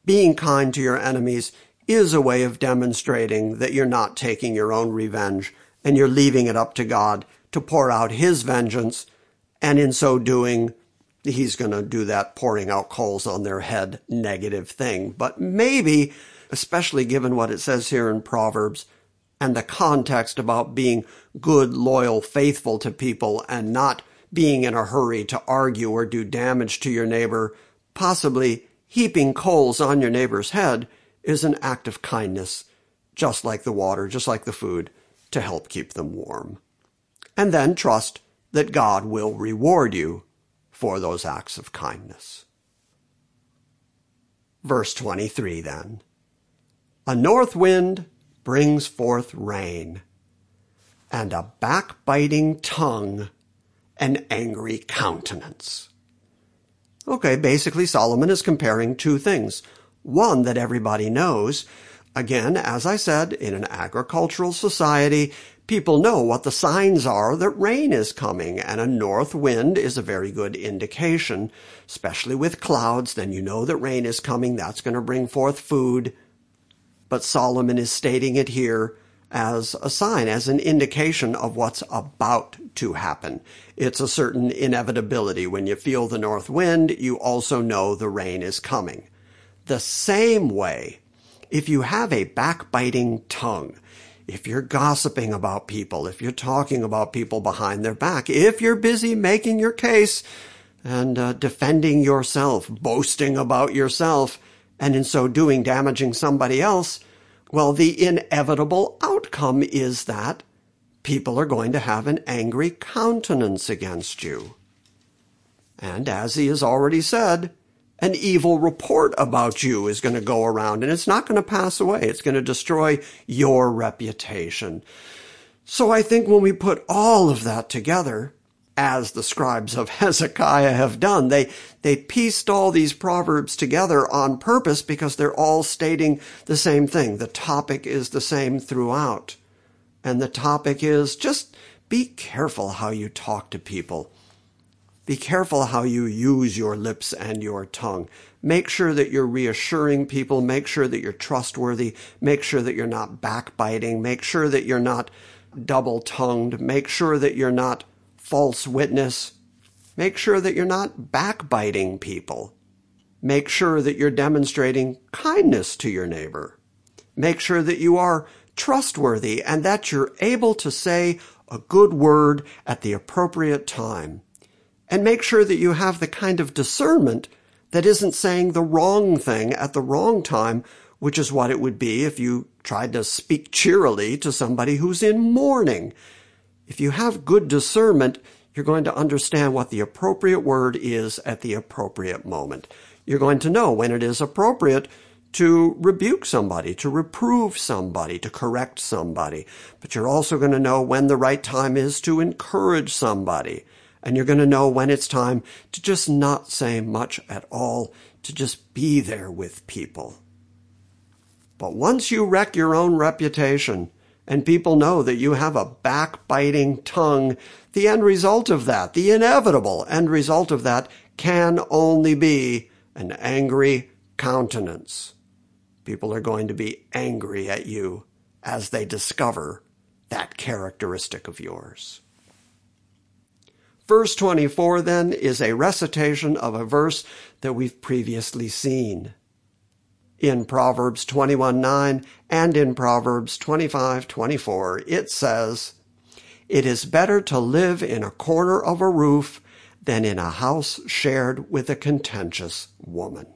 being kind to your enemies is a way of demonstrating that you're not taking your own revenge and you're leaving it up to God to pour out his vengeance. And in so doing, he's going to do that pouring out coals on their head negative thing. But maybe especially given what it says here in Proverbs and the context about being good, loyal, faithful to people and not being in a hurry to argue or do damage to your neighbor, possibly heaping coals on your neighbor's head is an act of kindness, just like the water, just like the food, to help keep them warm. And then trust that God will reward you for those acts of kindness. Verse 23 then. A north wind brings forth rain, and a backbiting tongue an angry countenance. Okay, basically Solomon is comparing two things. One that everybody knows. Again, as I said, in an agricultural society, people know what the signs are that rain is coming, and a north wind is a very good indication, especially with clouds, then you know that rain is coming, that's going to bring forth food. But Solomon is stating it here as a sign, as an indication of what's about to happen. It's a certain inevitability. When you feel the north wind, you also know the rain is coming. The same way, if you have a backbiting tongue, if you're gossiping about people, if you're talking about people behind their back, if you're busy making your case and uh, defending yourself, boasting about yourself, and in so doing damaging somebody else, well, the inevitable outcome is that people are going to have an angry countenance against you. And as he has already said, an evil report about you is going to go around and it's not going to pass away. It's going to destroy your reputation. So I think when we put all of that together, as the scribes of <laughs> Hezekiah have done. They, they pieced all these proverbs together on purpose because they're all stating the same thing. The topic is the same throughout. And the topic is just be careful how you talk to people. Be careful how you use your lips and your tongue. Make sure that you're reassuring people. Make sure that you're trustworthy. Make sure that you're not backbiting. Make sure that you're not double tongued. Make sure that you're not false witness. Make sure that you're not backbiting people. Make sure that you're demonstrating kindness to your neighbor. Make sure that you are trustworthy and that you're able to say a good word at the appropriate time. And make sure that you have the kind of discernment that isn't saying the wrong thing at the wrong time, which is what it would be if you tried to speak cheerily to somebody who's in mourning if you have good discernment, you're going to understand what the appropriate word is at the appropriate moment. You're going to know when it is appropriate to rebuke somebody, to reprove somebody, to correct somebody. But you're also going to know when the right time is to encourage somebody. And you're going to know when it's time to just not say much at all, to just be there with people. But once you wreck your own reputation, and people know that you have a backbiting tongue, the end result of that, the inevitable end result of that, can only be an angry countenance. People are going to be angry at you as they discover that characteristic of yours. Verse 24 then is a recitation of a verse that we've previously seen in Proverbs 21:9 and in Proverbs 25:24 it says, "It is better to live in a corner of a roof than in a house shared with a contentious woman."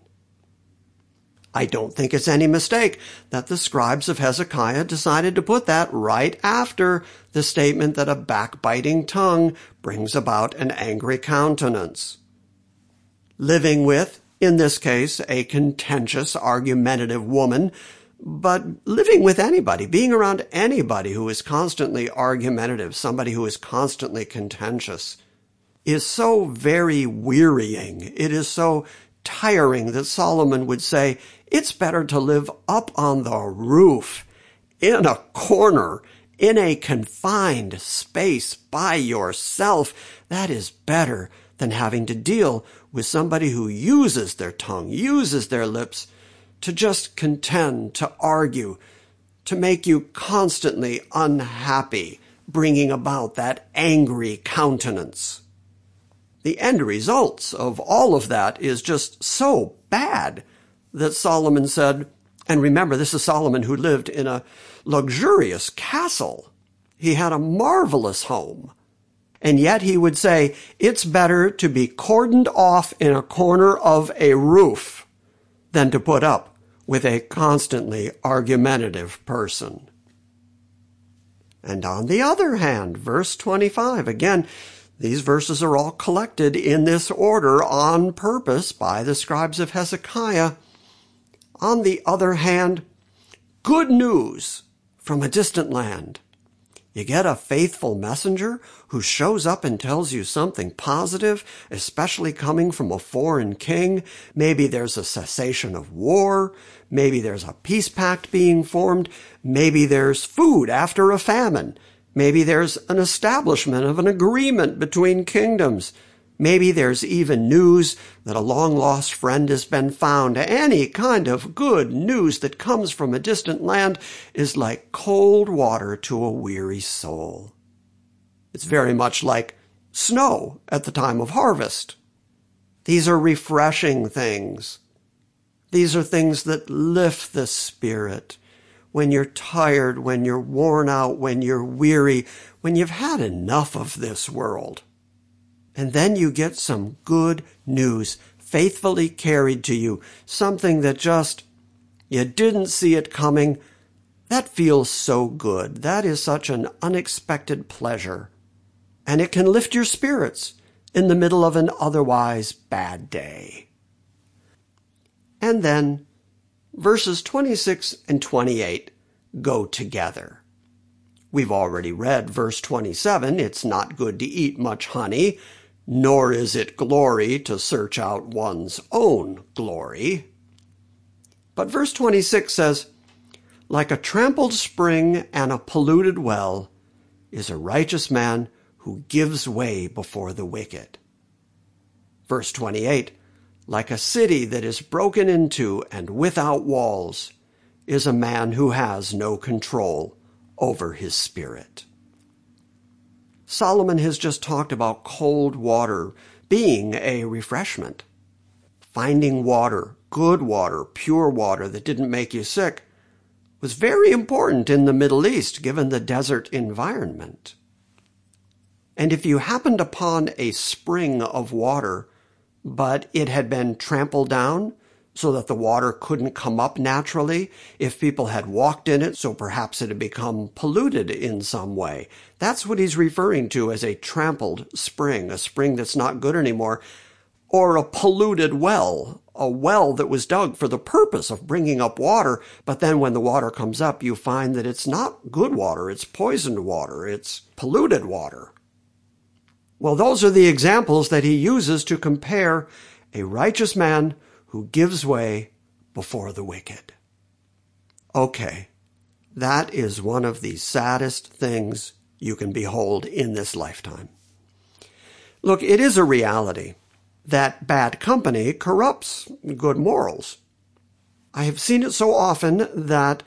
I don't think it's any mistake that the scribes of Hezekiah decided to put that right after the statement that a backbiting tongue brings about an angry countenance. Living with in this case, a contentious, argumentative woman, but living with anybody, being around anybody who is constantly argumentative, somebody who is constantly contentious, is so very wearying. It is so tiring that Solomon would say, it's better to live up on the roof, in a corner, in a confined space by yourself. That is better than having to deal with somebody who uses their tongue, uses their lips to just contend, to argue, to make you constantly unhappy, bringing about that angry countenance. The end results of all of that is just so bad that Solomon said, and remember, this is Solomon who lived in a luxurious castle. He had a marvelous home. And yet he would say, it's better to be cordoned off in a corner of a roof than to put up with a constantly argumentative person. And on the other hand, verse 25, again, these verses are all collected in this order on purpose by the scribes of Hezekiah. On the other hand, good news from a distant land. You get a faithful messenger who shows up and tells you something positive, especially coming from a foreign king. Maybe there's a cessation of war. Maybe there's a peace pact being formed. Maybe there's food after a famine. Maybe there's an establishment of an agreement between kingdoms. Maybe there's even news that a long lost friend has been found. Any kind of good news that comes from a distant land is like cold water to a weary soul. It's very much like snow at the time of harvest. These are refreshing things. These are things that lift the spirit when you're tired, when you're worn out, when you're weary, when you've had enough of this world. And then you get some good news faithfully carried to you, something that just, you didn't see it coming. That feels so good. That is such an unexpected pleasure. And it can lift your spirits in the middle of an otherwise bad day. And then verses 26 and 28 go together. We've already read verse 27. It's not good to eat much honey, nor is it glory to search out one's own glory. But verse 26 says, Like a trampled spring and a polluted well is a righteous man who gives way before the wicked. Verse 28, like a city that is broken into and without walls, is a man who has no control over his spirit. Solomon has just talked about cold water being a refreshment. Finding water, good water, pure water that didn't make you sick, was very important in the Middle East given the desert environment. And if you happened upon a spring of water but it had been trampled down so that the water couldn't come up naturally if people had walked in it, so perhaps it had become polluted in some way. That's what he's referring to as a trampled spring, a spring that's not good anymore, or a polluted well, a well that was dug for the purpose of bringing up water, but then when the water comes up, you find that it's not good water, it's poisoned water, it's polluted water. Well, those are the examples that he uses to compare a righteous man who gives way before the wicked. Okay, that is one of the saddest things you can behold in this lifetime. Look, it is a reality that bad company corrupts good morals. I have seen it so often that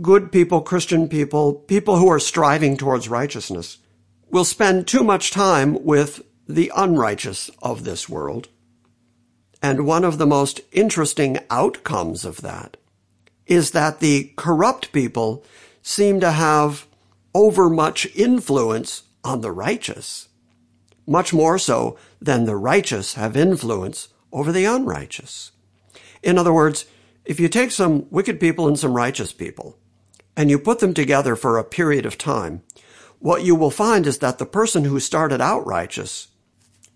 good people, Christian people, people who are striving towards righteousness, will spend too much time with the unrighteous of this world. And one of the most interesting outcomes of that is that the corrupt people seem to have overmuch influence on the righteous, much more so than the righteous have influence over the unrighteous. In other words, if you take some wicked people and some righteous people, and you put them together for a period of time, what you will find is that the person who started out righteous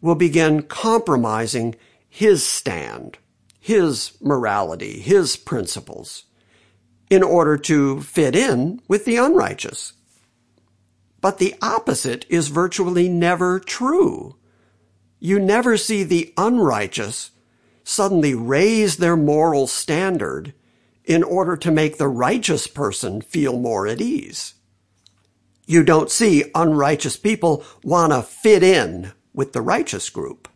will begin compromising his stand, his morality, his principles, in order to fit in with the unrighteous. But the opposite is virtually never true. You never see the unrighteous suddenly raise their moral standard in order to make the righteous person feel more at ease. You don't see unrighteous people want to fit in with the righteous group.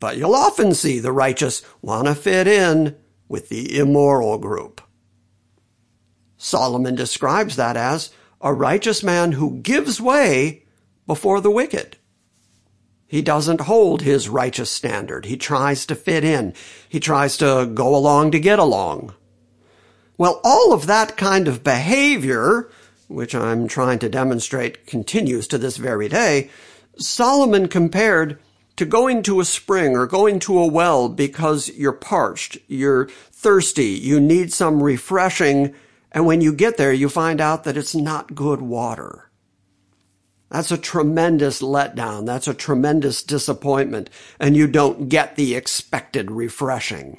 But you'll often see the righteous want to fit in with the immoral group. Solomon describes that as a righteous man who gives way before the wicked. He doesn't hold his righteous standard. He tries to fit in. He tries to go along to get along. Well, all of that kind of behavior which I'm trying to demonstrate continues to this very day, Solomon compared to going to a spring or going to a well because you're parched, you're thirsty, you need some refreshing, and when you get there, you find out that it's not good water. That's a tremendous letdown. That's a tremendous disappointment, and you don't get the expected refreshing.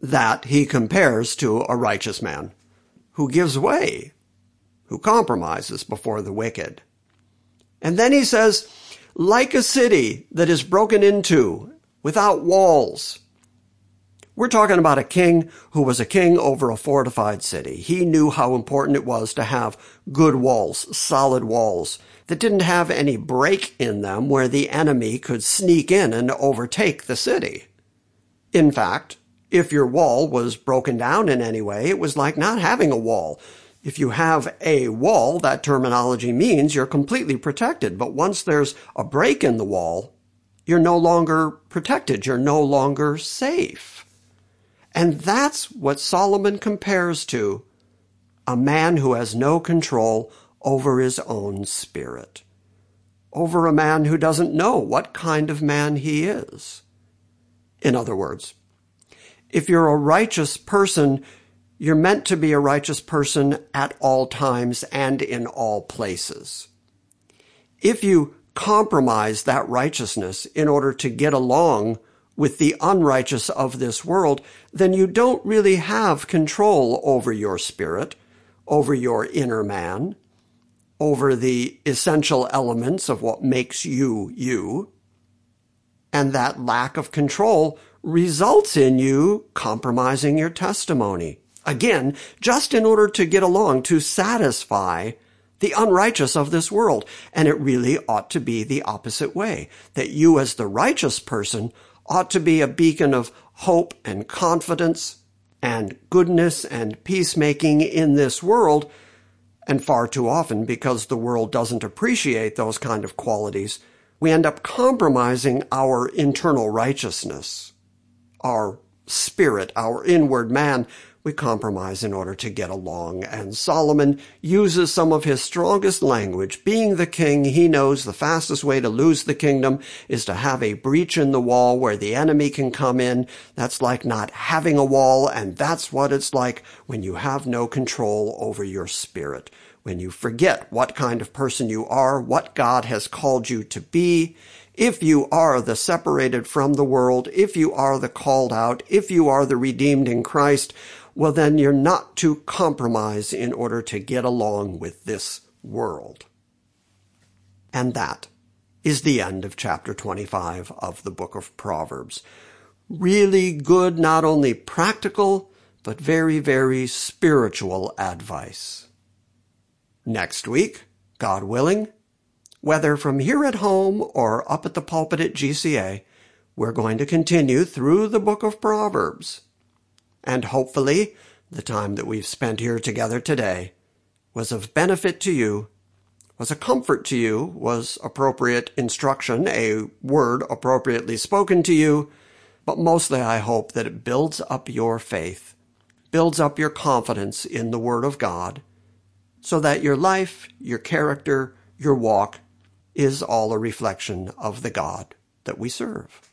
That he compares to a righteous man who gives way, who compromises before the wicked. And then he says, like a city that is broken into without walls. We're talking about a king who was a king over a fortified city. He knew how important it was to have good walls, solid walls that didn't have any break in them where the enemy could sneak in and overtake the city. In fact, if your wall was broken down in any way, it was like not having a wall. If you have a wall, that terminology means you're completely protected. But once there's a break in the wall, you're no longer protected. You're no longer safe. And that's what Solomon compares to a man who has no control over his own spirit, over a man who doesn't know what kind of man he is. In other words, if you're a righteous person, you're meant to be a righteous person at all times and in all places. If you compromise that righteousness in order to get along with the unrighteous of this world, then you don't really have control over your spirit, over your inner man, over the essential elements of what makes you you. And that lack of control results in you compromising your testimony. Again, just in order to get along, to satisfy the unrighteous of this world. And it really ought to be the opposite way. That you as the righteous person ought to be a beacon of hope and confidence and goodness and peacemaking in this world. And far too often, because the world doesn't appreciate those kind of qualities, we end up compromising our internal righteousness, our spirit, our inward man, we compromise in order to get along. And Solomon uses some of his strongest language. Being the king, he knows the fastest way to lose the kingdom is to have a breach in the wall where the enemy can come in. That's like not having a wall, and that's what it's like when you have no control over your spirit. When you forget what kind of person you are, what God has called you to be, if you are the separated from the world, if you are the called out, if you are the redeemed in Christ, well, then you're not to compromise in order to get along with this world. And that is the end of chapter 25 of the book of Proverbs. Really good, not only practical, but very, very spiritual advice. Next week, God willing, whether from here at home or up at the pulpit at GCA, we're going to continue through the book of Proverbs. And hopefully, the time that we've spent here together today was of benefit to you, was a comfort to you, was appropriate instruction, a word appropriately spoken to you, but mostly I hope that it builds up your faith, builds up your confidence in the Word of God, so that your life, your character, your walk is all a reflection of the God that we serve.